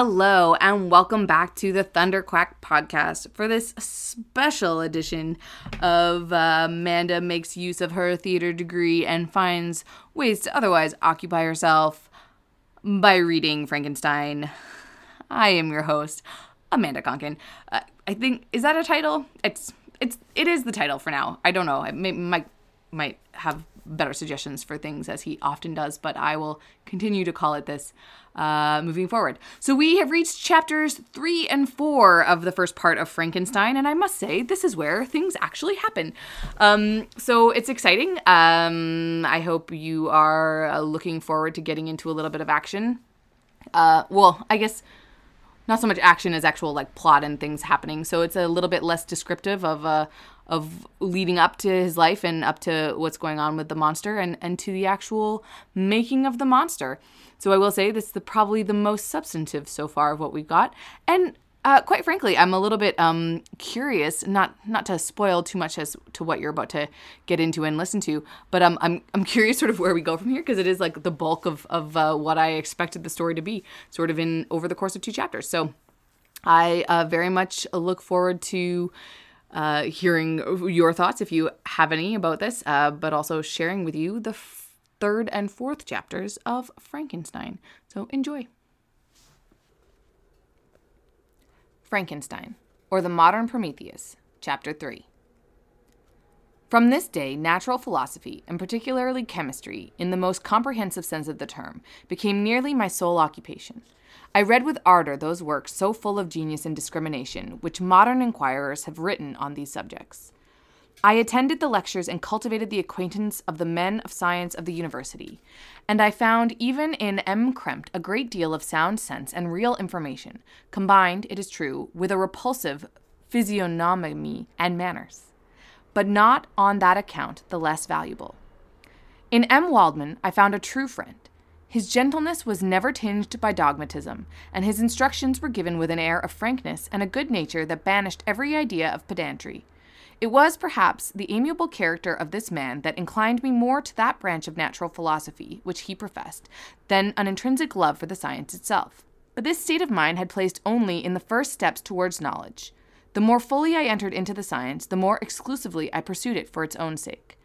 Hello, and welcome back to the Thunder Quack podcast for this special edition of uh, Amanda makes use of her theater degree and finds ways to otherwise occupy herself by reading Frankenstein. I am your host, Amanda Conkin. Uh, I think is that a title? It's it's it is the title for now. I don't know. I may, might might have better suggestions for things as he often does, but I will continue to call it this uh, moving forward. So we have reached chapters three and four of the first part of Frankenstein, and I must say, this is where things actually happen. Um, so it's exciting. Um, I hope you are uh, looking forward to getting into a little bit of action. Uh, well, I guess not so much action as actual like plot and things happening. So it's a little bit less descriptive of uh, of leading up to his life and up to what's going on with the monster and and to the actual making of the monster. So I will say this is the, probably the most substantive so far of what we've got. And uh, quite frankly, I'm a little bit um, curious, not not to spoil too much as to what you're about to get into and listen to, but um, I'm I'm curious sort of where we go from here because it is like the bulk of of uh, what I expected the story to be, sort of in over the course of two chapters. So I uh, very much look forward to uh, hearing your thoughts if you have any about this, uh, but also sharing with you the f- third and fourth chapters of Frankenstein. So enjoy. Frankenstein, or the Modern Prometheus, Chapter 3. From this day, natural philosophy, and particularly chemistry, in the most comprehensive sense of the term, became nearly my sole occupation. I read with ardor those works so full of genius and discrimination which modern inquirers have written on these subjects. I attended the lectures and cultivated the acquaintance of the men of science of the university, and I found even in M. Krempe a great deal of sound sense and real information, combined, it is true, with a repulsive physiognomy and manners, but not on that account the less valuable. In M. Waldman, I found a true friend. His gentleness was never tinged by dogmatism, and his instructions were given with an air of frankness and a good nature that banished every idea of pedantry. It was, perhaps, the amiable character of this man that inclined me more to that branch of natural philosophy which he professed than an intrinsic love for the science itself. But this state of mind had placed only in the first steps towards knowledge. The more fully I entered into the science, the more exclusively I pursued it for its own sake.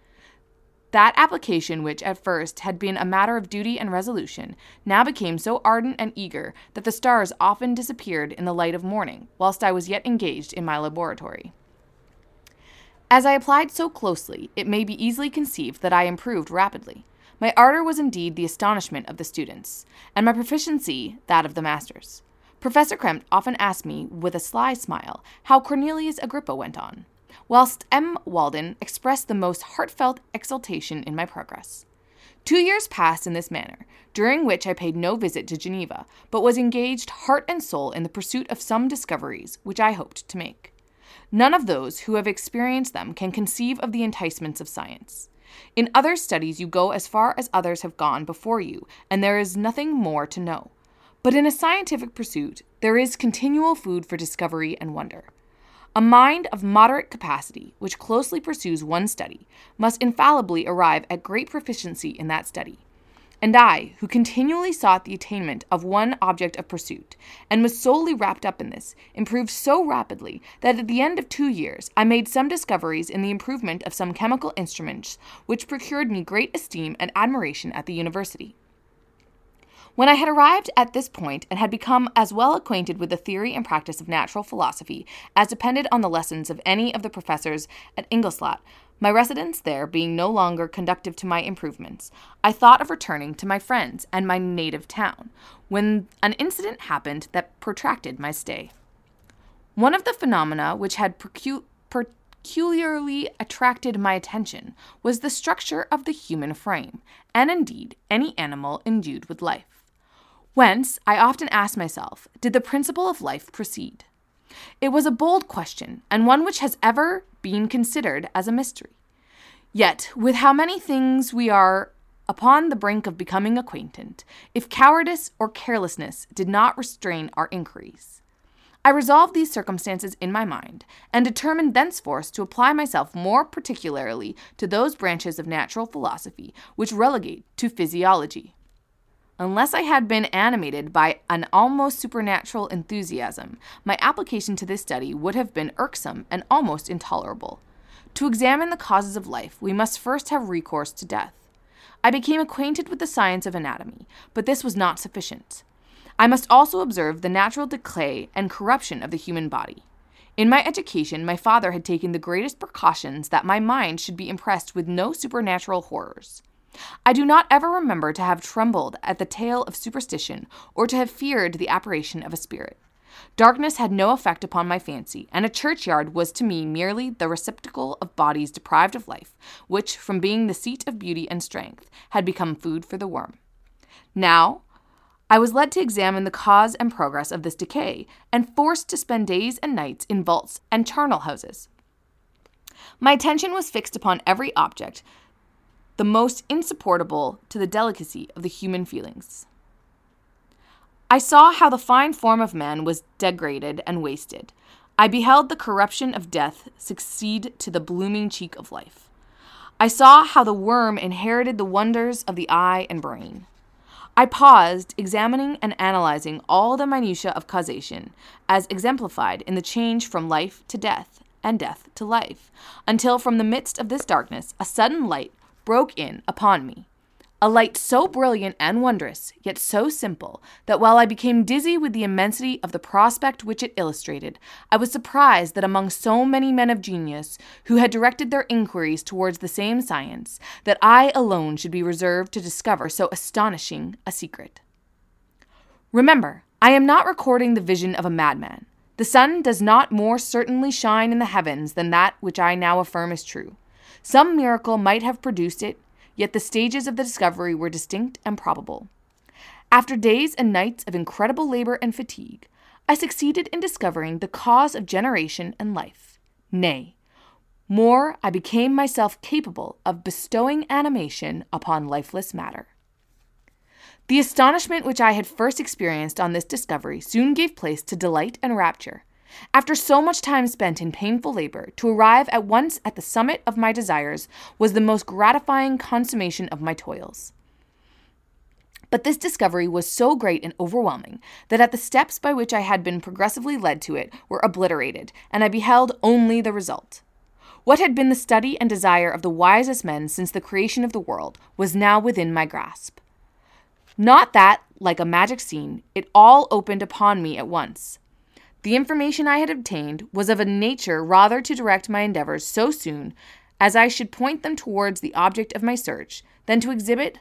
That application, which at first had been a matter of duty and resolution, now became so ardent and eager that the stars often disappeared in the light of morning, whilst I was yet engaged in my laboratory. As I applied so closely, it may be easily conceived that I improved rapidly. My ardor was indeed the astonishment of the students, and my proficiency that of the masters. Professor Krempe often asked me, with a sly smile, how Cornelius Agrippa went on, whilst M. Waldman expressed the most heartfelt exultation in my progress. Two years passed in this manner, during which I paid no visit to Geneva, but was engaged heart and soul in the pursuit of some discoveries which I hoped to make. None of those who have experienced them can conceive of the enticements of science. In other studies, you go as far as others have gone before you, and there is nothing more to know. But in a scientific pursuit, there is continual food for discovery and wonder. A mind of moderate capacity, which closely pursues one study, must infallibly arrive at great proficiency in that study. And I, who continually sought the attainment of one object of pursuit, and was solely wrapped up in this, improved so rapidly that at the end of two years I made some discoveries in the improvement of some chemical instruments which procured me great esteem and admiration at the university. When I had arrived at this point and had become as well acquainted with the theory and practice of natural philosophy as depended on the lessons of any of the professors at Ingolstadt, my residence there being no longer conducive to my improvements, I thought of returning to my friends and my native town, when an incident happened that protracted my stay. One of the phenomena which had pecu- peculiarly attracted my attention was the structure of the human frame, and indeed any animal endued with life. Whence, I often asked myself, did the principle of life proceed? It was a bold question, and one which has ever been considered as a mystery. Yet, with how many things we are upon the brink of becoming acquainted, if cowardice or carelessness did not restrain our inquiries. I resolved these circumstances in my mind, and determined thenceforth to apply myself more particularly to those branches of natural philosophy which relegate to physiology. Unless I had been animated by an almost supernatural enthusiasm, my application to this study would have been irksome and almost intolerable. To examine the causes of life, we must first have recourse to death. I became acquainted with the science of anatomy, but this was not sufficient. I must also observe the natural decay and corruption of the human body. In my education, my father had taken the greatest precautions that my mind should be impressed with no supernatural horrors. I do not ever remember to have trembled at the tale of superstition or to have feared the apparition of a spirit. Darkness had no effect upon my fancy, and a churchyard was to me merely the receptacle of bodies deprived of life, which, from being the seat of beauty and strength, had become food for the worm. Now, I was led to examine the cause and progress of this decay, and forced to spend days and nights in vaults and charnel houses. My attention was fixed upon every object, the most insupportable to the delicacy of the human feelings. I saw how the fine form of man was degraded and wasted. I beheld the corruption of death succeed to the blooming cheek of life. I saw how the worm inherited the wonders of the eye and brain. I paused, examining and analyzing all the minutiae of causation, as exemplified in the change from life to death, and death to life, until from the midst of this darkness a sudden light broke in upon me a light so brilliant and wondrous, yet so simple, that while I became dizzy with the immensity of the prospect which it illustrated, I was surprised that among so many men of genius who had directed their inquiries towards the same science, that I alone should be reserved to discover so astonishing a secret. Remember, I am not recording the vision of a madman. The sun does not more certainly shine in the heavens than that which I now affirm is true. Some miracle might have produced it, yet the stages of the discovery were distinct and probable. After days and nights of incredible labor and fatigue, I succeeded in discovering the cause of generation and life. Nay, more, I became myself capable of bestowing animation upon lifeless matter. The astonishment which I had first experienced on this discovery soon gave place to delight and rapture. After so much time spent in painful labor, to arrive at once at the summit of my desires was the most gratifying consummation of my toils. But this discovery was so great and overwhelming that at the steps by which I had been progressively led to it were obliterated, and I beheld only the result. What had been the study and desire of the wisest men since the creation of the world was now within my grasp. Not that, like a magic scene, it all opened upon me at once. The information I had obtained was of a nature rather to direct my endeavors so soon as I should point them towards the object of my search than to exhibit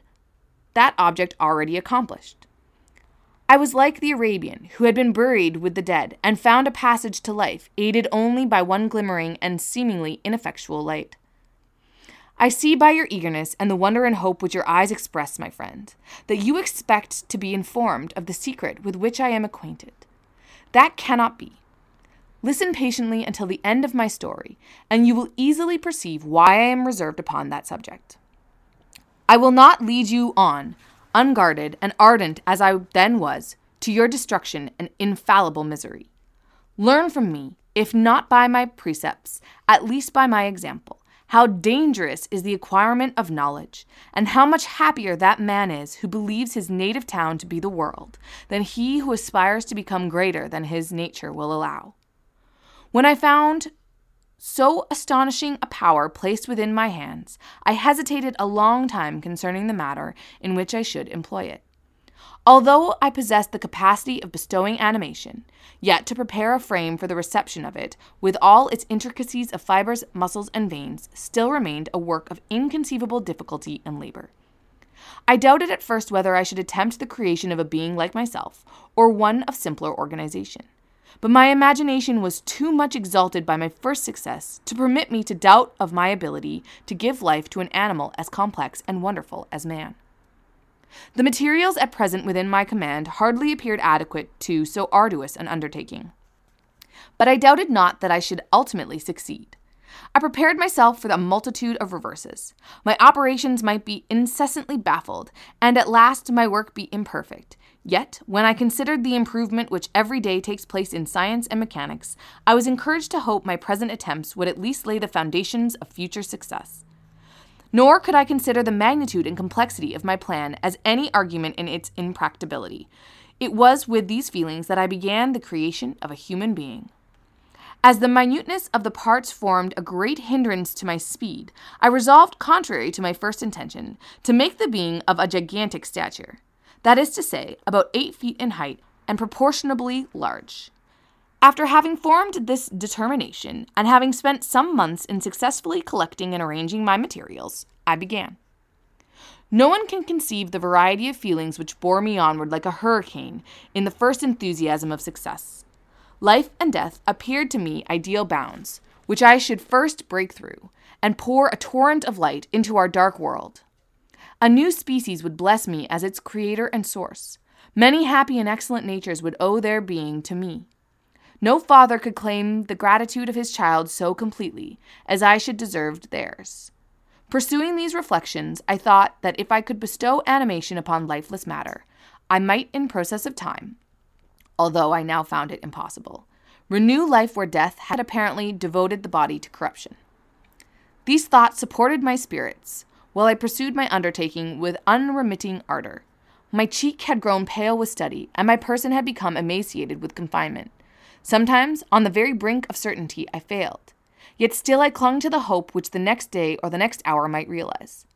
that object already accomplished. I was like the Arabian who had been buried with the dead and found a passage to life, aided only by one glimmering and seemingly ineffectual light. I see by your eagerness and the wonder and hope which your eyes express, my friend, that you expect to be informed of the secret with which I am acquainted. That cannot be. Listen patiently until the end of my story, and you will easily perceive why I am reserved upon that subject. I will not lead you on, unguarded and ardent as I then was, to your destruction and infallible misery. Learn from me, if not by my precepts, at least by my example how dangerous is the acquirement of knowledge, and how much happier that man is who believes his native town to be the world, than he who aspires to become greater than his nature will allow. When I found so astonishing a power placed within my hands, I hesitated a long time concerning the matter in which I should employ it. Although I possessed the capacity of bestowing animation, yet to prepare a frame for the reception of it, with all its intricacies of fibers, muscles, and veins, still remained a work of inconceivable difficulty and labor. I doubted at first whether I should attempt the creation of a being like myself, or one of simpler organization. But my imagination was too much exalted by my first success to permit me to doubt of my ability to give life to an animal as complex and wonderful as man. The materials at present within my command hardly appeared adequate to so arduous an undertaking. But I doubted not that I should ultimately succeed. I prepared myself for a multitude of reverses. My operations might be incessantly baffled, and at last my work be imperfect. Yet, when I considered the improvement which every day takes place in science and mechanics, I was encouraged to hope my present attempts would at least lay the foundations of future success. Nor could I consider the magnitude and complexity of my plan as any argument in its impracticability. It was with these feelings that I began the creation of a human being. As the minuteness of the parts formed a great hindrance to my speed, I resolved, contrary to my first intention, to make the being of a gigantic stature. That is to say, about eight feet in height and proportionably large. After having formed this determination, and having spent some months in successfully collecting and arranging my materials, I began. No one can conceive the variety of feelings which bore me onward like a hurricane in the first enthusiasm of success. Life and death appeared to me ideal bounds, which I should first break through, and pour a torrent of light into our dark world. A new species would bless me as its creator and source. Many happy and excellent natures would owe their being to me. No father could claim the gratitude of his child so completely as I should deserve theirs. Pursuing these reflections, I thought that if I could bestow animation upon lifeless matter, I might, in process of time, although I now found it impossible. Renew life where death had apparently devoted the body to corruption. These thoughts supported my spirits while I pursued my undertaking with unremitting ardor. My cheek had grown pale with study, and my person had become emaciated with confinement. Sometimes, on the very brink of certainty, I failed. Yet still I clung to the hope which the next day or the next hour might realize.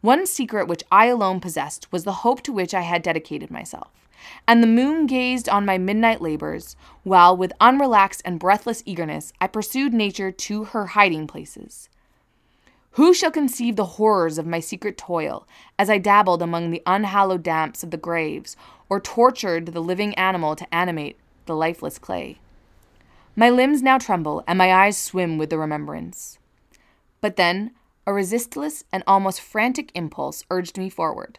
One secret which I alone possessed was the hope to which I had dedicated myself and the moon gazed on my midnight labors, while with unrelaxed and breathless eagerness I pursued nature to her hiding places. Who shall conceive the horrors of my secret toil as I dabbled among the unhallowed damps of the graves, or tortured the living animal to animate the lifeless clay? My limbs now tremble, and my eyes swim with the remembrance. But then a resistless and almost frantic impulse urged me forward.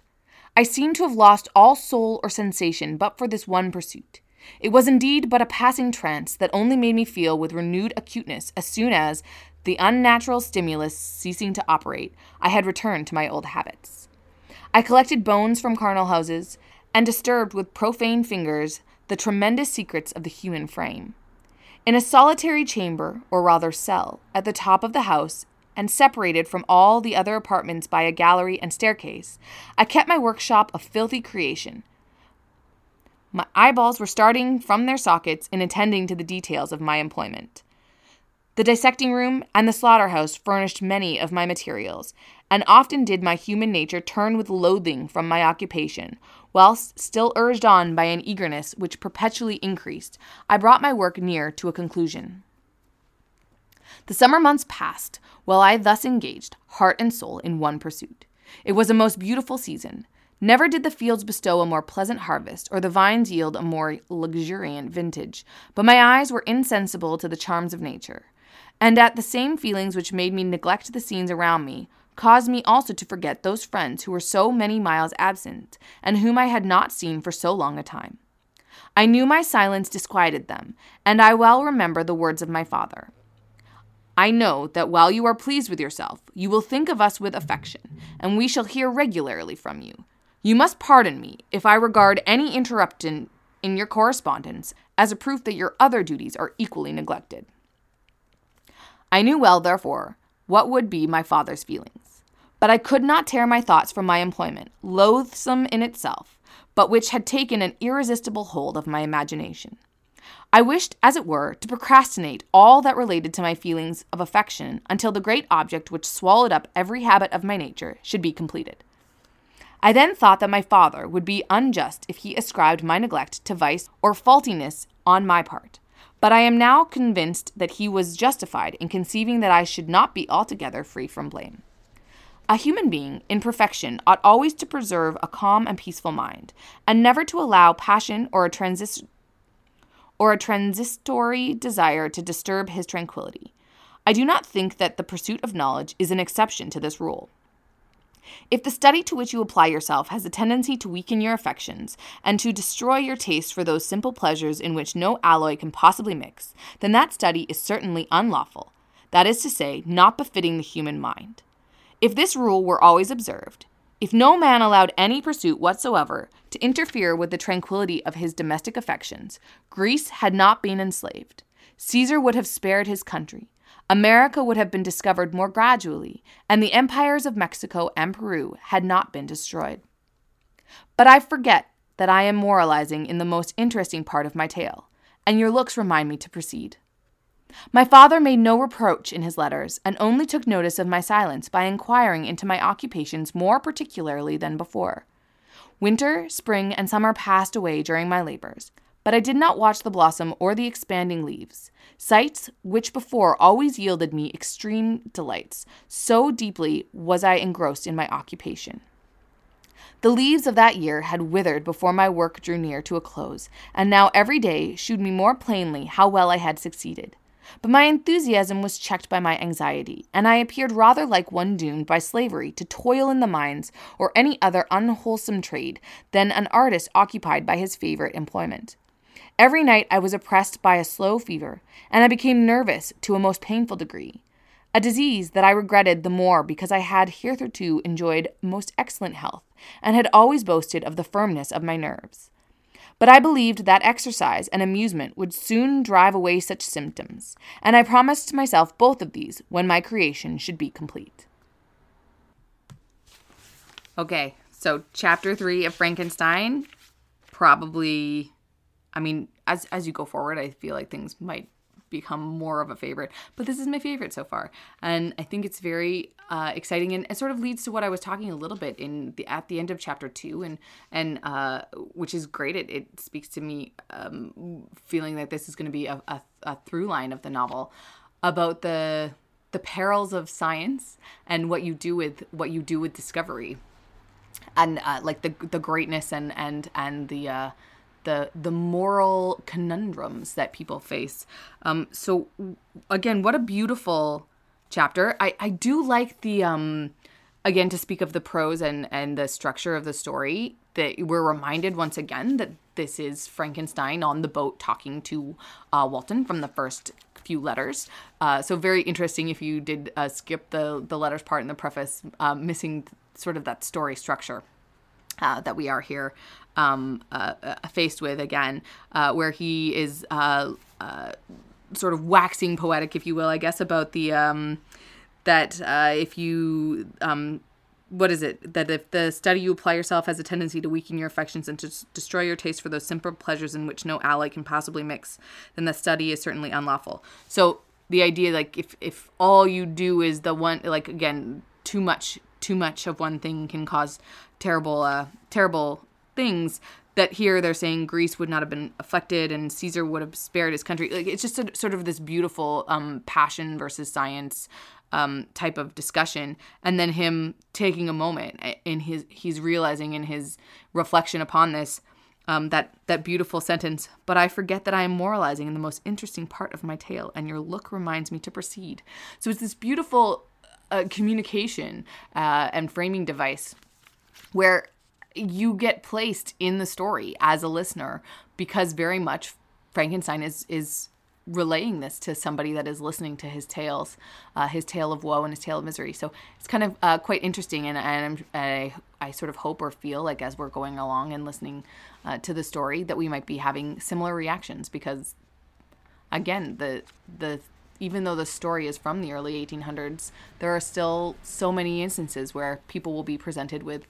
I seemed to have lost all soul or sensation but for this one pursuit. It was indeed but a passing trance that only made me feel with renewed acuteness as soon as, the unnatural stimulus ceasing to operate, I had returned to my old habits. I collected bones from charnel houses, and disturbed with profane fingers the tremendous secrets of the human frame. In a solitary chamber, or rather cell, at the top of the house, and separated from all the other apartments by a gallery and staircase, I kept my workshop a filthy creation. My eyeballs were starting from their sockets in attending to the details of my employment. The dissecting room and the slaughterhouse furnished many of my materials, and often did my human nature turn with loathing from my occupation, whilst, still urged on by an eagerness which perpetually increased, I brought my work near to a conclusion. The summer months passed while I thus engaged, heart and soul, in one pursuit. It was a most beautiful season. Never did the fields bestow a more pleasant harvest, or the vines yield a more luxuriant vintage, but my eyes were insensible to the charms of nature. And at the same feelings which made me neglect the scenes around me, caused me also to forget those friends who were so many miles absent, and whom I had not seen for so long a time. I knew my silence disquieted them, and I well remember the words of my father. I know that while you are pleased with yourself, you will think of us with affection, and we shall hear regularly from you. You must pardon me if I regard any interruption in your correspondence as a proof that your other duties are equally neglected. I knew well, therefore, what would be my father's feelings. But I could not tear my thoughts from my employment, loathsome in itself, but which had taken an irresistible hold of my imagination. I wished, as it were, to procrastinate all that related to my feelings of affection until the great object which swallowed up every habit of my nature should be completed. I then thought that my father would be unjust if he ascribed my neglect to vice or faultiness on my part, but I am now convinced that he was justified in conceiving that I should not be altogether free from blame. A human being in perfection ought always to preserve a calm and peaceful mind, and never to allow passion or a transi- or a transitory desire to disturb his tranquility. I do not think that the pursuit of knowledge is an exception to this rule. If the study to which you apply yourself has a tendency to weaken your affections and to destroy your taste for those simple pleasures in which no alloy can possibly mix, then that study is certainly unlawful, that is to say, not befitting the human mind. If this rule were always observed, if no man allowed any pursuit whatsoever to interfere with the tranquility of his domestic affections, Greece had not been enslaved. Caesar would have spared his country. America would have been discovered more gradually, and the empires of Mexico and Peru had not been destroyed. But I forget that I am moralizing in the most interesting part of my tale, and your looks remind me to proceed. My father made no reproach in his letters, and only took notice of my silence by inquiring into my occupations more particularly than before. Winter, spring, and summer passed away during my labors, but I did not watch the blossom or the expanding leaves, sights which before always yielded me extreme delights, so deeply was I engrossed in my occupation. The leaves of that year had withered before my work drew near to a close, and now every day shewed me more plainly how well I had succeeded. But my enthusiasm was checked by my anxiety, and I appeared rather like one doomed by slavery to toil in the mines or any other unwholesome trade than an artist occupied by his favorite employment. Every night I was oppressed by a slow fever, and I became nervous to a most painful degree. A disease that I regretted the more because I had hitherto enjoyed most excellent health, and had always boasted of the firmness of my nerves. But I believed that exercise and amusement would soon drive away such symptoms, and I promised myself both of these when my creation should be complete. Okay, so chapter three of Frankenstein, probably, I mean, as as you go forward, I feel like things might become more of a favorite. But this is my favorite so far, and I think it's very uh, exciting, and it sort of leads to what I was talking a little bit in the at the end of chapter two, and and uh, which is great. It, it speaks to me um, feeling that this is going to be a, a, a through line of the novel about the the perils of science and what you do with what you do with discovery and uh, like the the greatness and and and the uh, the the moral conundrums that people face. Um, so again, what a beautiful chapter. I I do like the um again to speak of the prose and and the structure of the story that we're reminded once again that this is Frankenstein on the boat talking to uh, Walton from the first few letters. Uh, so very interesting if you did uh, skip the the letters part in the preface, uh, missing sort of that story structure. Uh, that we are here um, uh, uh, faced with again, uh, where he is uh, sort of waxing poetic, if you will, I guess, about the um, that if you um, what is it that if the study you apply yourself has a tendency to weaken your affections and to destroy your taste for those simple pleasures in which no alloy can possibly mix, then the study is certainly unlawful. So the idea, like if if all you do is the one, like again, too much too much of one thing can cause terrible uh terrible things that here they're saying Greece would not have been affected and Caesar would have spared his country. Like it's just a, sort of this beautiful um, passion versus science um, type of discussion, and then him taking a moment in his he's realizing in his reflection upon this. Um, that that beautiful sentence. But I forget that I am moralizing in the most interesting part of my tale, and your look reminds me to proceed. So it's this beautiful uh, communication uh, and framing device where you get placed in the story as a listener because very much Frankenstein is is relaying this to somebody that is listening to his tales, uh, his tale of woe and his tale of misery. So it's kind of uh, quite interesting, and, and I, I sort of hope or feel like as we're going along and listening uh, to the story that we might be having similar reactions because, again, the the even though the story is from the early 1800s, there are still so many instances where people will be presented with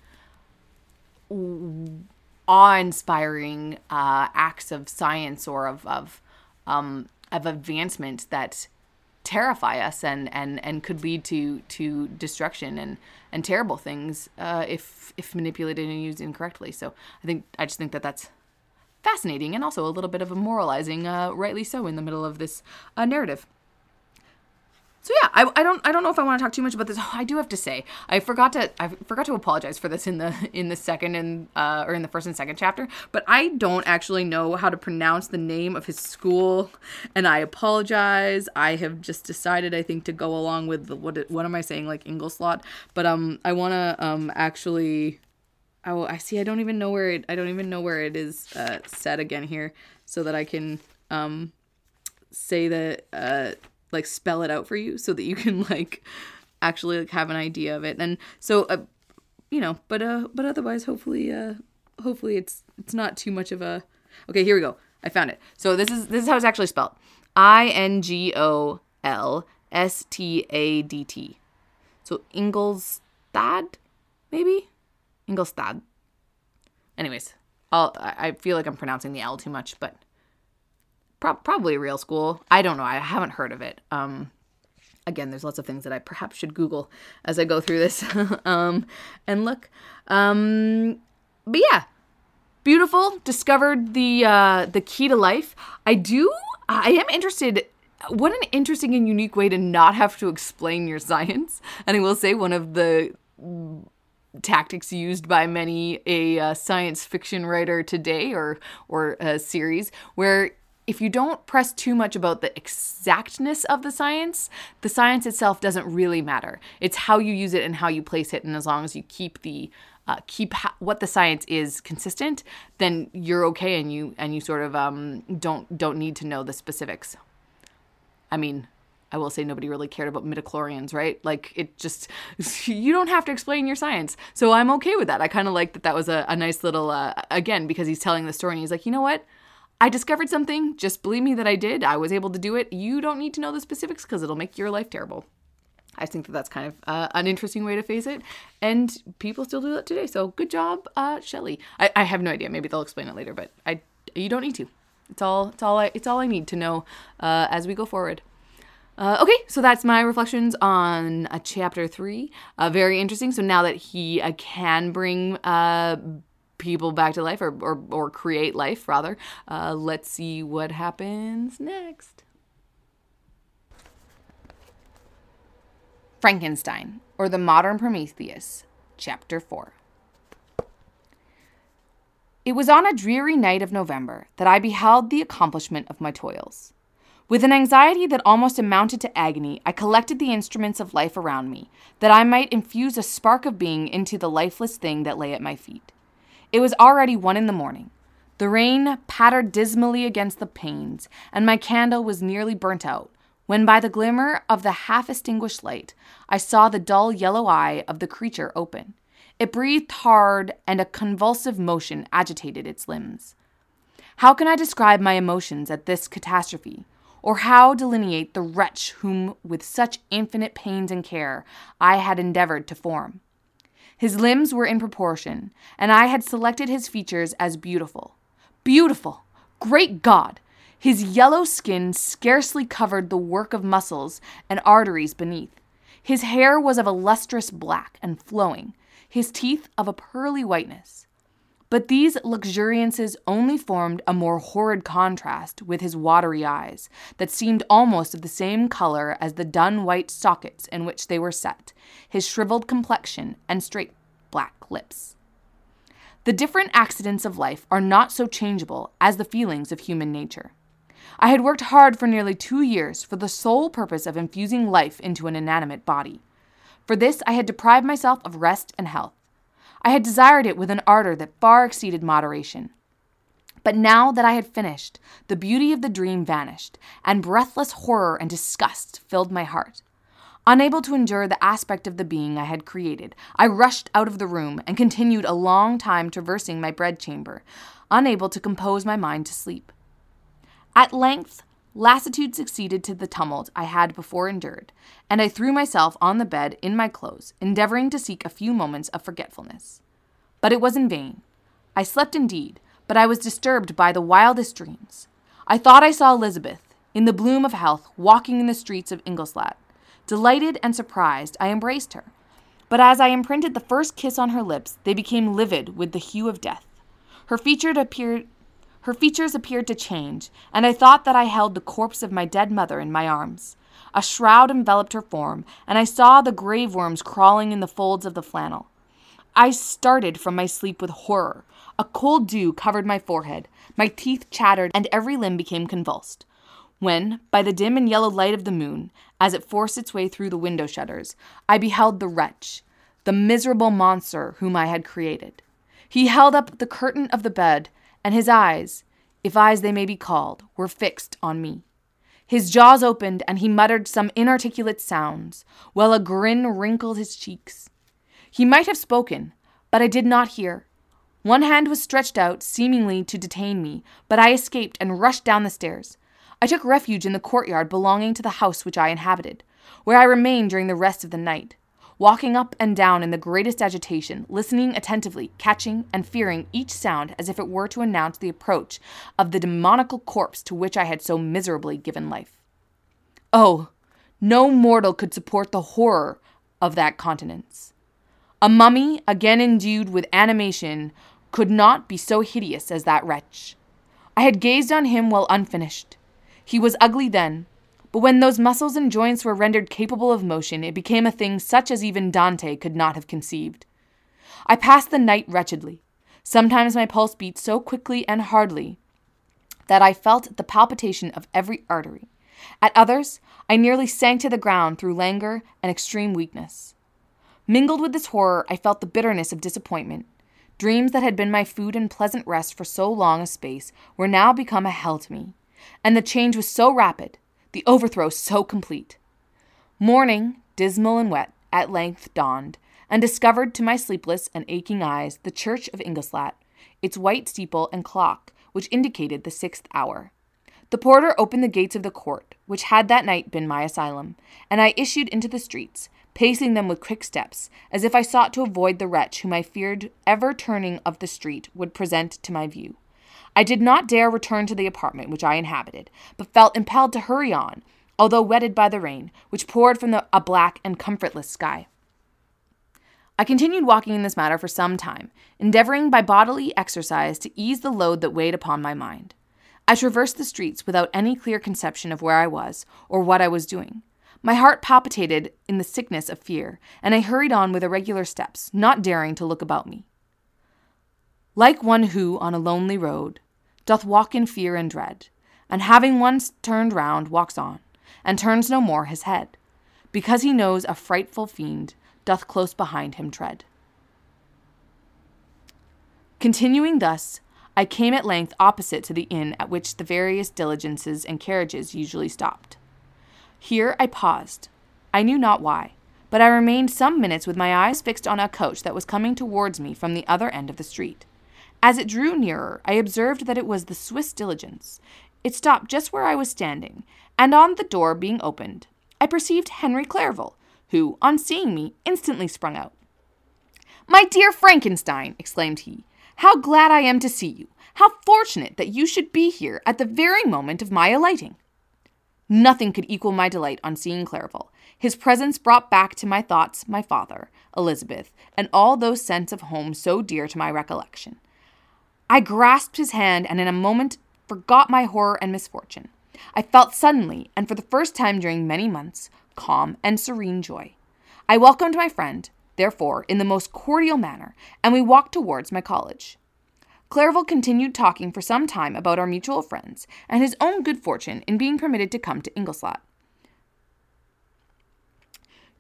awe-inspiring uh, acts of science or of of um, of advancement that terrify us and and and could lead to to destruction and and terrible things uh, if if manipulated and used incorrectly. So I think I just think that that's fascinating and also a little bit of a moralizing, uh, rightly so, in the middle of this uh, narrative. So yeah, I, I don't I don't know if I want to talk too much about this. Oh, I do have to say I forgot to I forgot to apologize for this in the in the second and uh, or in the first and second chapter, but I don't actually know how to pronounce the name of his school, and I apologize. I have just decided I think to go along with the, what what am I saying like Ingleslot, but um I want to um actually. Oh, I see. I don't even know where it. I don't even know where it is uh, set again here, so that I can um say that uh like spell it out for you so that you can like actually like have an idea of it. And so uh, you know but uh but otherwise hopefully uh hopefully it's it's not too much of a okay here we go. I found it. So this is this is how it's actually spelled. I-n-g-o-l s-t-a-d-t so ingolstad maybe? Ingolstad. Anyways I'll, I feel like I'm pronouncing the L too much, but Pro- probably real school. I don't know. I haven't heard of it. Um, again, there's lots of things that I perhaps should Google as I go through this um, and look. Um, but yeah, beautiful. Discovered the uh, the key to life. I do. I am interested. What an interesting and unique way to not have to explain your science. And I will say one of the tactics used by many a uh, science fiction writer today or or a series where if you don't press too much about the exactness of the science, the science itself doesn't really matter. It's how you use it and how you place it, and as long as you keep the uh, keep ha- what the science is consistent, then you're okay, and you and you sort of um, don't don't need to know the specifics. I mean, I will say nobody really cared about midichlorians, right? Like it just you don't have to explain your science, so I'm okay with that. I kind of like that. That was a, a nice little uh, again because he's telling the story and he's like, you know what? I discovered something. Just believe me that I did. I was able to do it. You don't need to know the specifics because it'll make your life terrible. I think that that's kind of uh, an interesting way to face it, and people still do that today. So good job, uh, Shelley. I, I have no idea. Maybe they'll explain it later, but I you don't need to. It's all it's all I it's all I need to know uh, as we go forward. Uh, okay, so that's my reflections on uh, chapter three. Uh, very interesting. So now that he uh, can bring people back to life or, or, or create life, rather. Uh, let's see what happens next. Frankenstein, or the Modern Prometheus, Chapter 4. It was on a dreary night of November that I beheld the accomplishment of my toils. With an anxiety that almost amounted to agony, I collected the instruments of life around me, that I might infuse a spark of being into the lifeless thing that lay at my feet. It was already one in the morning. The rain pattered dismally against the panes, and my candle was nearly burnt out, when by the glimmer of the half extinguished light, I saw the dull yellow eye of the creature open. It breathed hard, and a convulsive motion agitated its limbs. How can I describe my emotions at this catastrophe, or how delineate the wretch whom, with such infinite pains and care, I had endeavored to form? His limbs were in proportion, and I had selected his features as beautiful. Beautiful! Great God! His yellow skin scarcely covered the work of muscles and arteries beneath. His hair was of a lustrous black and flowing, his teeth of a pearly whiteness. But these luxuriances only formed a more horrid contrast with his watery eyes, that seemed almost of the same color as the dun white sockets in which they were set, his shriveled complexion, and straight black lips. The different accidents of life are not so changeable as the feelings of human nature. I had worked hard for nearly two years for the sole purpose of infusing life into an inanimate body. For this, I had deprived myself of rest and health. I had desired it with an ardor that far exceeded moderation. But now that I had finished, the beauty of the dream vanished, and breathless horror and disgust filled my heart. Unable to endure the aspect of the being I had created, I rushed out of the room and continued a long time traversing my bedchamber, unable to compose my mind to sleep. At length, Lassitude succeeded to the tumult I had before endured, and I threw myself on the bed in my clothes, endeavoring to seek a few moments of forgetfulness. But it was in vain. I slept indeed, but I was disturbed by the wildest dreams. I thought I saw Elizabeth, in the bloom of health, walking in the streets of Ingolstadt. Delighted and surprised, I embraced her. But as I imprinted the first kiss on her lips, they became livid with the hue of death. Her features appeared her features appeared to change, and I thought that I held the corpse of my dead mother in my arms. A shroud enveloped her form, and I saw the grave worms crawling in the folds of the flannel. I started from my sleep with horror. A cold dew covered my forehead, my teeth chattered, and every limb became convulsed. When, by the dim and yellow light of the moon, as it forced its way through the window shutters, I beheld the wretch, the miserable monster whom I had created. He held up the curtain of the bed, and his eyes, if eyes they may be called, were fixed on me. His jaws opened, and he muttered some inarticulate sounds, while a grin wrinkled his cheeks. He might have spoken, but I did not hear. One hand was stretched out, seemingly to detain me, but I escaped and rushed down the stairs. I took refuge in the courtyard belonging to the house which I inhabited, where I remained during the rest of the night, walking up and down in the greatest agitation, listening attentively, catching and fearing each sound as if it were to announce the approach of the demoniacal corpse to which I had so miserably given life. Oh, no mortal could support the horror of that countenance. A mummy, again endued with animation, could not be so hideous as that wretch. I had gazed on him while unfinished. He was ugly then, but when those muscles and joints were rendered capable of motion, it became a thing such as even Dante could not have conceived. I passed the night wretchedly. Sometimes my pulse beat so quickly and hardly that I felt the palpitation of every artery. At others, I nearly sank to the ground through languor and extreme weakness. Mingled with this horror, I felt the bitterness of disappointment. Dreams that had been my food and pleasant rest for so long a space were now become a hell to me. And the change was so rapid, the overthrow so complete. Morning, dismal and wet, at length dawned, and discovered to my sleepless and aching eyes the church of Ingolstadt, its white steeple and clock, which indicated the sixth hour. The porter opened the gates of the court, which had that night been my asylum, and I issued into the streets, pacing them with quick steps, as if I sought to avoid the wretch whom I feared ever turning of the street would present to my view. I did not dare return to the apartment which I inhabited, but felt impelled to hurry on, although wetted by the rain, which poured from the, a black and comfortless sky. I continued walking in this manner for some time, endeavoring by bodily exercise to ease the load that weighed upon my mind. I traversed the streets without any clear conception of where I was or what I was doing. My heart palpitated in the sickness of fear, and I hurried on with irregular steps, not daring to look about me. Like one who, on a lonely road, doth walk in fear and dread, and having once turned round, walks on, and turns no more his head, because he knows a frightful fiend doth close behind him tread. Continuing thus, I came at length opposite to the inn at which the various diligences and carriages usually stopped. Here I paused. I knew not why, but I remained some minutes with my eyes fixed on a coach that was coming towards me from the other end of the street. As it drew nearer, I observed that it was the Swiss diligence. It stopped just where I was standing, and on the door being opened, I perceived Henry Clerval, who, on seeing me, instantly sprung out. My dear Frankenstein, exclaimed he, how glad I am to see you! How fortunate that you should be here at the very moment of my alighting! Nothing could equal my delight on seeing Clerval. His presence brought back to my thoughts my father, Elizabeth, and all those scents of home so dear to my recollection. I grasped his hand and in a moment forgot my horror and misfortune. I felt suddenly, and for the first time during many months, calm and serene joy. I welcomed my friend, therefore, in the most cordial manner, and we walked towards my college. Clerval continued talking for some time about our mutual friends and his own good fortune in being permitted to come to Ingleslat.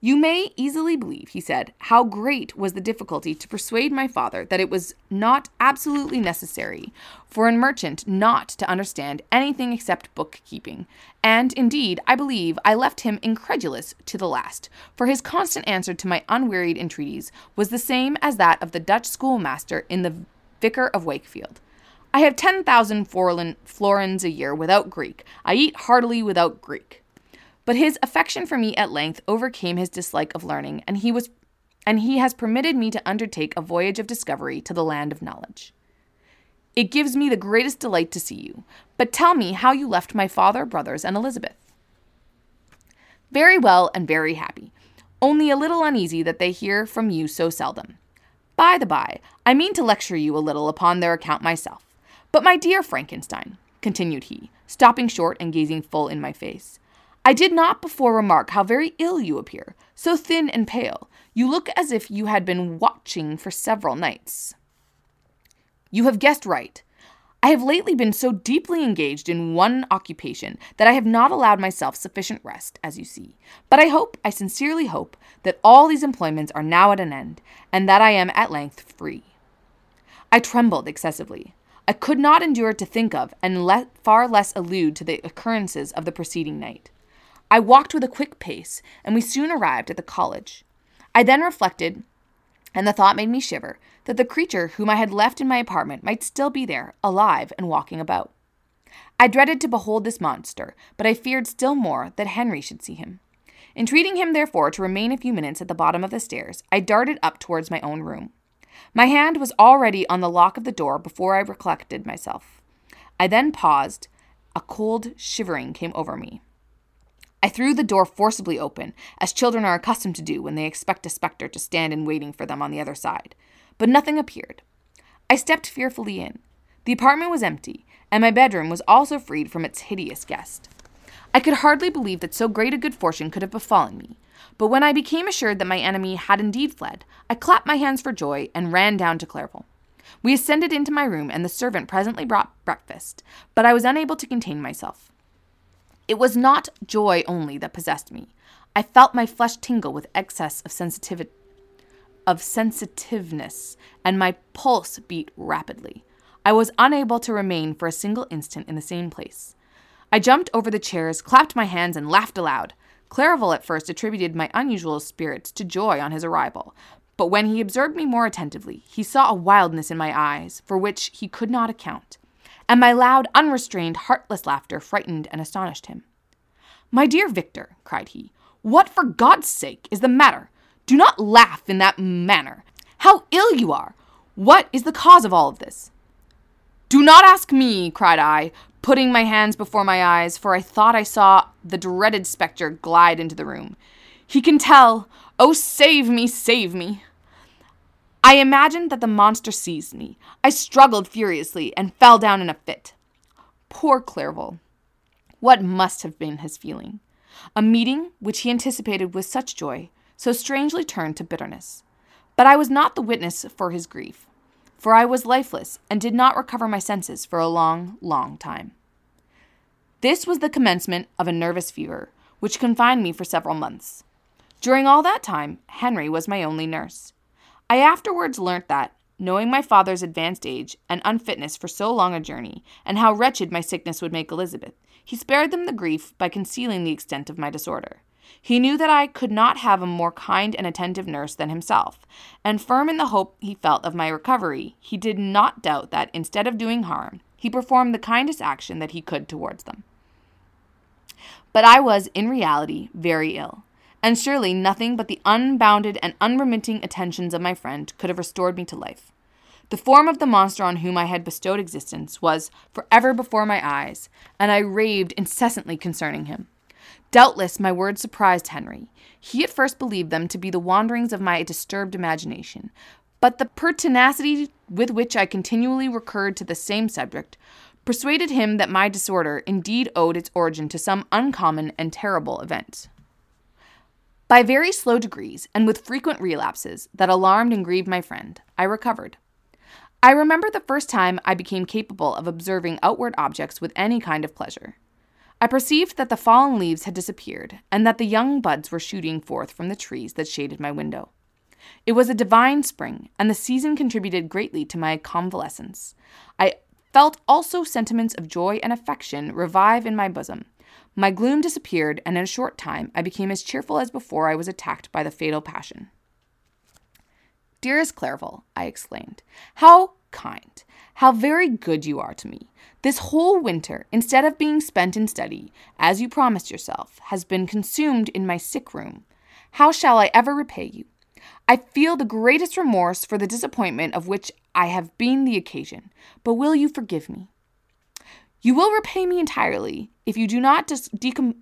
You may easily believe, he said, how great was the difficulty to persuade my father that it was not absolutely necessary for a merchant not to understand anything except bookkeeping. And indeed, I believe I left him incredulous to the last, for his constant answer to my unwearied entreaties was the same as that of the Dutch schoolmaster in the Vicar of Wakefield. I have 10,000 florins a year without Greek. I eat heartily without Greek. But his affection for me at length overcame his dislike of learning, and he was and he has permitted me to undertake a voyage of discovery to the land of knowledge. It gives me the greatest delight to see you, but tell me how you left my father, brothers, and Elizabeth. Very well and very happy, only a little uneasy that they hear from you so seldom. By the by, I mean to lecture you a little upon their account myself. But my dear Frankenstein, continued he, stopping short and gazing full in my face, I did not before remark how very ill you appear, so thin and pale. You look as if you had been watching for several nights. You have guessed right. I have lately been so deeply engaged in one occupation that I have not allowed myself sufficient rest, as you see. But I hope, I sincerely hope, that all these employments are now at an end, and that I am at length free. I trembled excessively. I could not endure to think of, and le- far less allude to the occurrences of the preceding night. I walked with a quick pace, and we soon arrived at the college. I then reflected, and the thought made me shiver, that the creature whom I had left in my apartment might still be there, alive and walking about. I dreaded to behold this monster, but I feared still more that Henry should see him. Entreating him, therefore, to remain a few minutes at the bottom of the stairs, I darted up towards my own room. My hand was already on the lock of the door before I recollected myself. I then paused. A cold shivering came over me. I threw the door forcibly open, as children are accustomed to do when they expect a spectre to stand in waiting for them on the other side but nothing appeared. I stepped fearfully in. The apartment was empty, and my bedroom was also freed from its hideous guest. I could hardly believe that so great a good fortune could have befallen me, but when I became assured that my enemy had indeed fled, I clapped my hands for joy and ran down to Clerval. We ascended into my room, and the servant presently brought breakfast, but I was unable to contain myself. It was not joy only that possessed me. I felt my flesh tingle with excess of sensitivity of sensitiveness, and my pulse beat rapidly. I was unable to remain for a single instant in the same place. I jumped over the chairs, clapped my hands, and laughed aloud. Clerval at first attributed my unusual spirits to joy on his arrival, but when he observed me more attentively, he saw a wildness in my eyes for which he could not account, and my loud, unrestrained, heartless laughter frightened and astonished him. My dear Victor, cried he, what for God's sake is the matter? Do not laugh in that manner. How ill you are! What is the cause of all of this? Do not ask me, cried I, putting my hands before my eyes, for I thought I saw the dreaded spectre glide into the room. He can tell. Oh, save me, save me. I imagined that the monster seized me. I struggled furiously and fell down in a fit. Poor Clerval. What must have been his feeling? A meeting which he anticipated with such joy so strangely turned to bitterness. But I was not the witness for his grief, for I was lifeless and did not recover my senses for a long, long time. This was the commencement of a nervous fever, which confined me for several months. During all that time, Henry was my only nurse. I afterwards learnt that, knowing my father's advanced age and unfitness for so long a journey, and how wretched my sickness would make Elizabeth, he spared them the grief by concealing the extent of my disorder. He knew that I could not have a more kind and attentive nurse than himself, and firm in the hope he felt of my recovery, he did not doubt that, instead of doing harm, he performed the kindest action that he could towards them. But I was, in reality, very ill, and surely nothing but the unbounded and unremitting attentions of my friend could have restored me to life. The form of the monster on whom I had bestowed existence was forever before my eyes, and I raved incessantly concerning him. Doubtless my words surprised Henry. He at first believed them to be the wanderings of my disturbed imagination, but the pertinacity with which I continually recurred to the same subject persuaded him that my disorder indeed owed its origin to some uncommon and terrible event. By very slow degrees, and with frequent relapses that alarmed and grieved my friend, I recovered. I remember the first time I became capable of observing outward objects with any kind of pleasure. I perceived that the fallen leaves had disappeared, and that the young buds were shooting forth from the trees that shaded my window. It was a divine spring, and the season contributed greatly to my convalescence. I felt also sentiments of joy and affection revive in my bosom. My gloom disappeared, and in a short time I became as cheerful as before I was attacked by the fatal passion. Dearest Clerval, I exclaimed, how kind, how very good you are to me. This whole winter, instead of being spent in study, as you promised yourself, has been consumed in my sick room. How shall I ever repay you? I feel the greatest remorse for the disappointment of which I have been the occasion, but will you forgive me? You will repay me entirely if you do not dis- decom-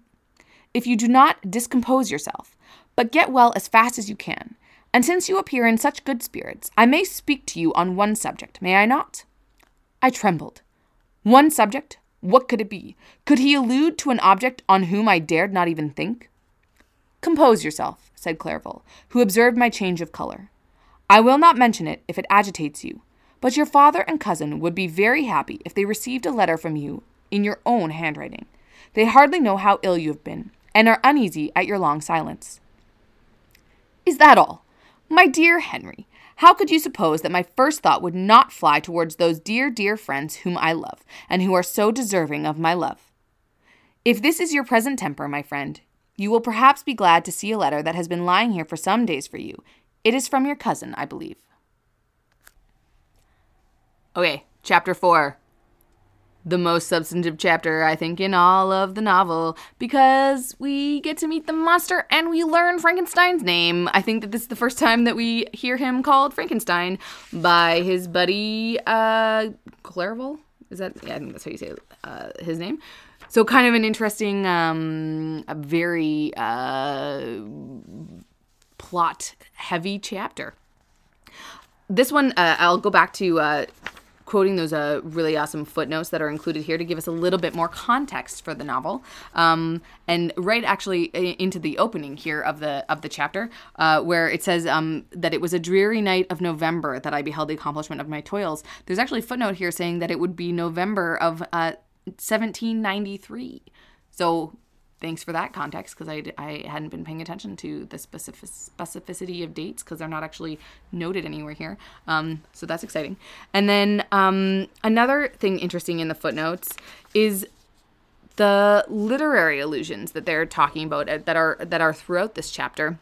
if you do not discompose yourself, but get well as fast as you can. And since you appear in such good spirits, I may speak to you on one subject, may I not? I trembled. One subject? What could it be? Could he allude to an object on whom I dared not even think? Compose yourself, said Clerval, who observed my change of color. I will not mention it if it agitates you, but your father and cousin would be very happy if they received a letter from you in your own handwriting. They hardly know how ill you have been, and are uneasy at your long silence. Is that all? My dear Henry, how could you suppose that my first thought would not fly towards those dear, dear friends whom I love, and who are so deserving of my love? If this is your present temper, my friend, you will perhaps be glad to see a letter that has been lying here for some days for you. It is from your cousin, I believe. Okay, chapter 4 the most substantive chapter, I think, in all of the novel because we get to meet the monster and we learn Frankenstein's name. I think that this is the first time that we hear him called Frankenstein by his buddy, uh, Clerval. Is that, yeah, I think that's how you say uh, his name. So, kind of an interesting, um, very uh, plot heavy chapter. This one, uh, I'll go back to uh, quoting those uh, really awesome footnotes that are included here to give us a little bit more context for the novel. Um, and right actually into the opening here of the of the chapter, uh, where it says um, that it was a dreary night of November that I beheld the accomplishment of my toils. There's actually a footnote here saying that it would be November of uh, 1793. So thanks for that context because I, I hadn't been paying attention to the specific, specificity of dates because they're not actually noted anywhere here. Um, so that's exciting. And then um, another thing interesting in the footnotes is the literary allusions that they're talking about uh, that are that are throughout this chapter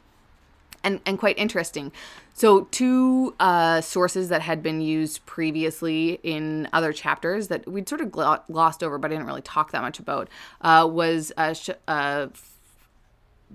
and, and quite interesting. So, two uh, sources that had been used previously in other chapters that we'd sort of glossed over, but I didn't really talk that much about, uh, was uh, sh- uh,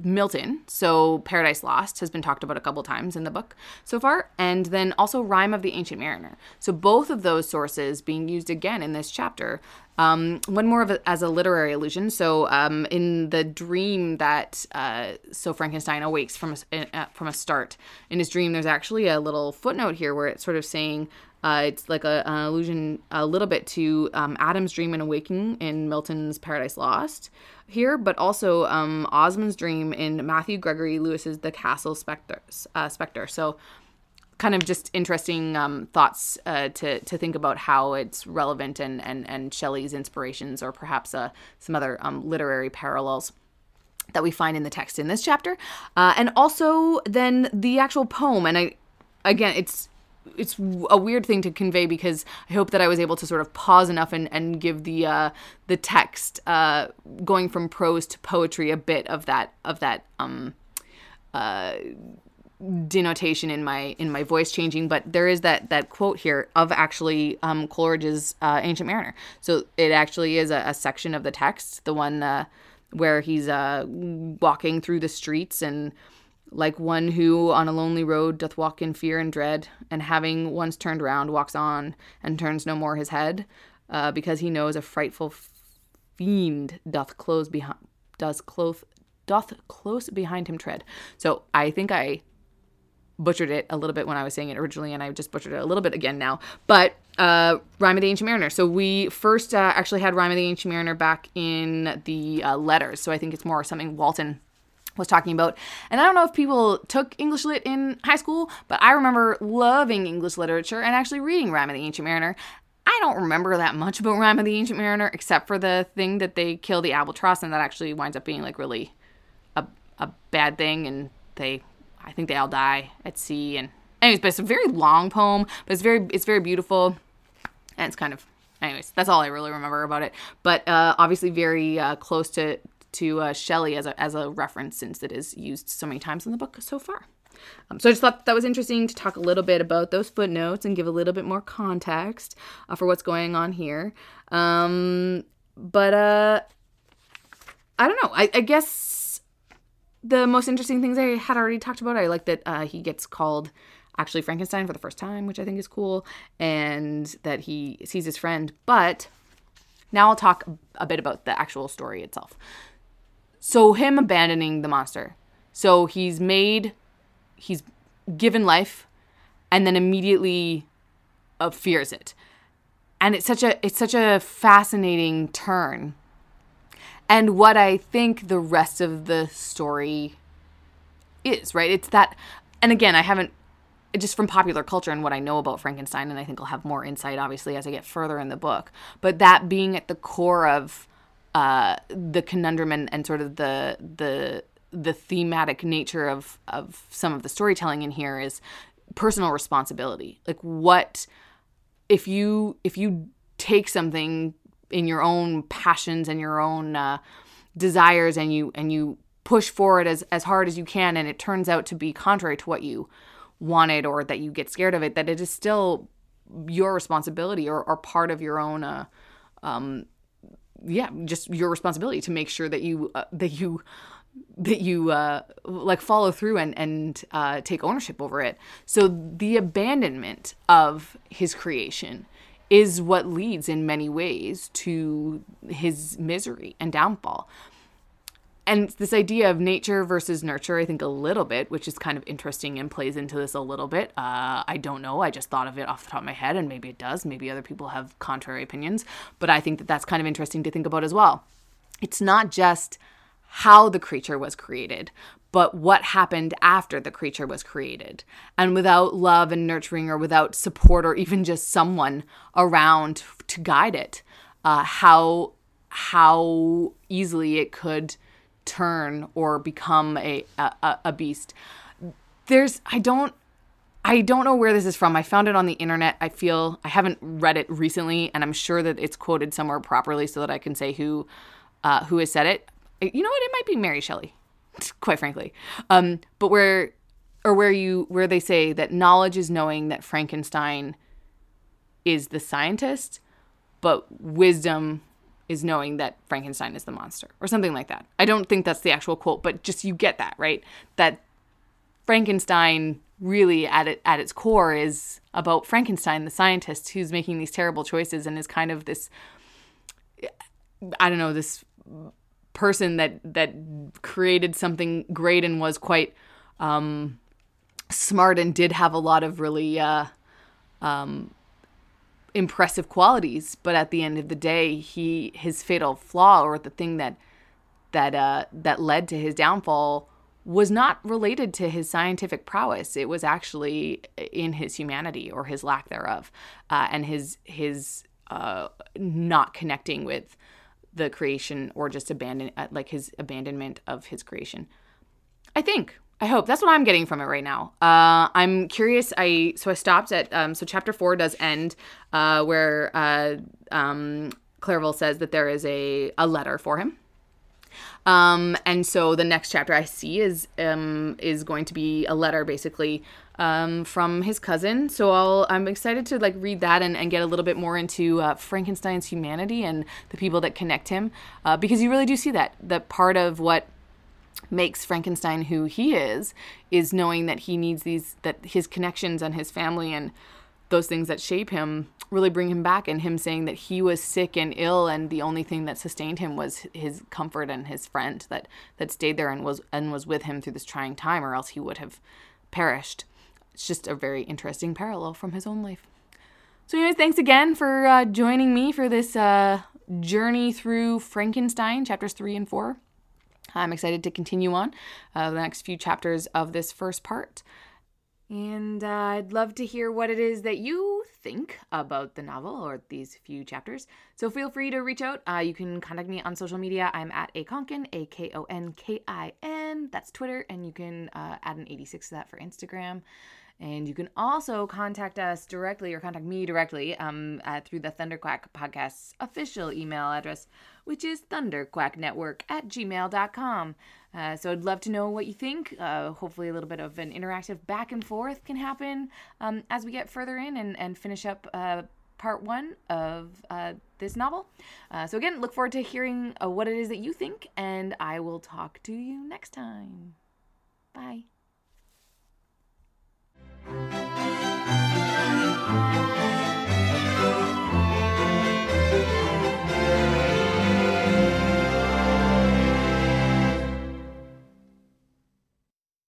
Milton. So, Paradise Lost has been talked about a couple times in the book so far, and then also Rime of the Ancient Mariner. So, both of those sources being used again in this chapter um, one more a, as a literary allusion. So, um, in the dream that uh, so Frankenstein awakes from a, uh, from a start in his dream, there's actually a little footnote here where it's sort of saying uh, it's like a, an allusion a little bit to um, Adam's dream and awakening in Milton's Paradise Lost here, but also um, Osmond's dream in Matthew Gregory Lewis's The Castle Spectre. Uh, Spectre. So kind of just interesting um, thoughts uh, to to think about how it's relevant and and and Shelley's inspirations or perhaps uh, some other um, literary parallels that we find in the text in this chapter, uh, and also then the actual poem. And I again, it's it's a weird thing to convey because I hope that I was able to sort of pause enough and, and give the uh, the text uh, going from prose to poetry a bit of that of that um, uh, denotation in my in my voice changing. But there is that that quote here of actually um coleridge's uh, ancient mariner. So it actually is a, a section of the text the one uh, where he's uh walking through the streets and like one who on a lonely road doth walk in fear and dread and having once turned round walks on and turns no more his head uh, because he knows a frightful fiend doth close behind does close doth close behind him tread so i think i butchered it a little bit when I was saying it originally, and I just butchered it a little bit again now. But uh, Rime of the Ancient Mariner. So we first uh, actually had Rime of the Ancient Mariner back in the uh, letters. So I think it's more something Walton was talking about. And I don't know if people took English lit in high school, but I remember loving English literature and actually reading Rime of the Ancient Mariner. I don't remember that much about Rime of the Ancient Mariner, except for the thing that they kill the albatross, and that actually winds up being like really a, a bad thing, and they I think they all die at sea. And anyways, but it's a very long poem, but it's very it's very beautiful, and it's kind of anyways. That's all I really remember about it. But uh, obviously very uh, close to to uh, Shelley as a as a reference since it is used so many times in the book so far. Um, so I just thought that was interesting to talk a little bit about those footnotes and give a little bit more context uh, for what's going on here. Um, but uh, I don't know. I, I guess the most interesting things I had already talked about. I like that uh, he gets called actually Frankenstein for the first time, which I think is cool, and that he sees his friend. But now I'll talk a bit about the actual story itself. So, him abandoning the monster. So, he's made, he's given life, and then immediately uh, fears it. and it's such a it's such a fascinating turn. And what I think the rest of the story is, right? It's that and again, I haven't just from popular culture and what I know about Frankenstein, and I think I'll have more insight obviously as I get further in the book. But that being at the core of uh, the conundrum and, and sort of the the the thematic nature of of some of the storytelling in here is personal responsibility. Like what if you if you take something in your own passions and your own uh, desires and you and you push forward as as hard as you can and it turns out to be contrary to what you wanted or that you get scared of it that it is still your responsibility or, or part of your own uh, um, yeah just your responsibility to make sure that you uh, that you that you uh, like follow through and and uh, take ownership over it. So the abandonment of his creation is what leads in many ways to his misery and downfall. And this idea of nature versus nurture, I think a little bit, which is kind of interesting and plays into this a little bit. Uh, I don't know. I just thought of it off the top of my head, and maybe it does. Maybe other people have contrary opinions, but I think that that's kind of interesting to think about as well. It's not just how the creature was created, but what happened after the creature was created. And without love and nurturing, or without support, or even just someone around to guide it, uh, how how easily it could turn or become a, a a beast. There's I don't I don't know where this is from. I found it on the internet. I feel I haven't read it recently, and I'm sure that it's quoted somewhere properly so that I can say who uh, who has said it you know what? It might be Mary Shelley, quite frankly. Um, but where or where you where they say that knowledge is knowing that Frankenstein is the scientist, but wisdom is knowing that Frankenstein is the monster or something like that. I don't think that's the actual quote, but just you get that, right? That Frankenstein really at it at its core is about Frankenstein, the scientist who's making these terrible choices and is kind of this I don't know, this person that that created something great and was quite um, smart and did have a lot of really uh, um, impressive qualities. But at the end of the day, he his fatal flaw or the thing that that uh, that led to his downfall was not related to his scientific prowess. It was actually in his humanity or his lack thereof, uh, and his his uh, not connecting with the creation or just abandon uh, like his abandonment of his creation. I think. I hope that's what I'm getting from it right now. Uh, I'm curious. I so I stopped at um, so chapter four does end uh, where uh, um, Clerval says that there is a a letter for him. Um, and so the next chapter I see is um, is going to be a letter basically um, from his cousin. So I'll, I'm excited to like read that and, and get a little bit more into uh, Frankenstein's humanity and the people that connect him, uh, because you really do see that that part of what makes Frankenstein who he is is knowing that he needs these that his connections and his family and those things that shape him really bring him back and him saying that he was sick and ill and the only thing that sustained him was his comfort and his friend that that stayed there and was and was with him through this trying time or else he would have perished it's just a very interesting parallel from his own life. So, anyways, thanks again for uh, joining me for this uh, journey through Frankenstein, chapters three and four. I'm excited to continue on uh, the next few chapters of this first part. And uh, I'd love to hear what it is that you think about the novel or these few chapters. So feel free to reach out. Uh, you can contact me on social media. I'm at akonkin, A K O N K I N. That's Twitter. And you can uh, add an 86 to that for Instagram. And you can also contact us directly or contact me directly um, through the Thunderquack Podcast's official email address, which is thunderquacknetwork at gmail.com. Uh, so I'd love to know what you think. Uh, hopefully, a little bit of an interactive back and forth can happen um, as we get further in and, and finish up uh, part one of uh, this novel. Uh, so, again, look forward to hearing uh, what it is that you think, and I will talk to you next time. Bye. Thank you.